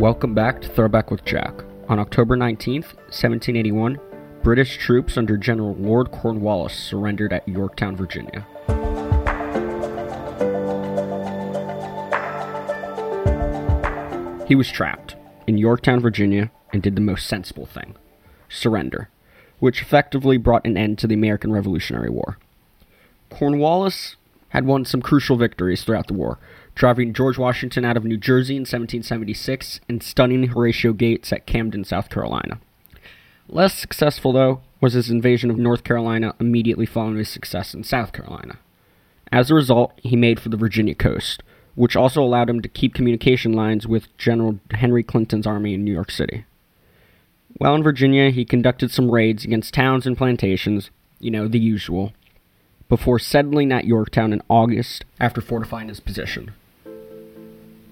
Welcome back to Throwback with Jack. On October 19th, 1781, British troops under General Lord Cornwallis surrendered at Yorktown, Virginia. He was trapped in Yorktown, Virginia, and did the most sensible thing surrender, which effectively brought an end to the American Revolutionary War. Cornwallis had won some crucial victories throughout the war, driving George Washington out of New Jersey in 1776 and stunning Horatio Gates at Camden, South Carolina. Less successful, though, was his invasion of North Carolina immediately following his success in South Carolina. As a result, he made for the Virginia coast, which also allowed him to keep communication lines with General Henry Clinton's army in New York City. While in Virginia, he conducted some raids against towns and plantations, you know, the usual, before settling at Yorktown in August after fortifying his position.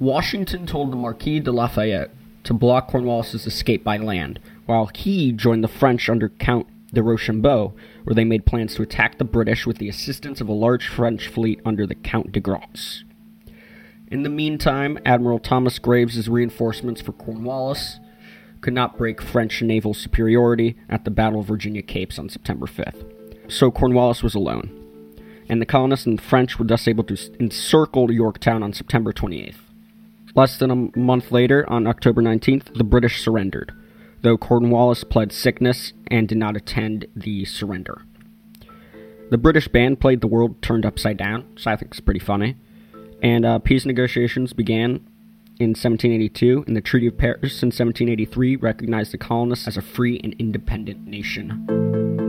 Washington told the Marquis de Lafayette to block Cornwallis's escape by land, while he joined the French under Count de Rochambeau, where they made plans to attack the British with the assistance of a large French fleet under the Count de Grasse. In the meantime, Admiral Thomas Graves' reinforcements for Cornwallis could not break French naval superiority at the Battle of Virginia Capes on September 5th. So Cornwallis was alone, and the colonists and the French were thus able to encircle Yorktown on September 28th. Less than a month later, on October 19th, the British surrendered, though Cornwallis pled sickness and did not attend the surrender. The British band played The World Turned Upside Down, so I think it's pretty funny and uh, peace negotiations began in 1782, and the Treaty of Paris in 1783 recognized the colonists as a free and independent nation.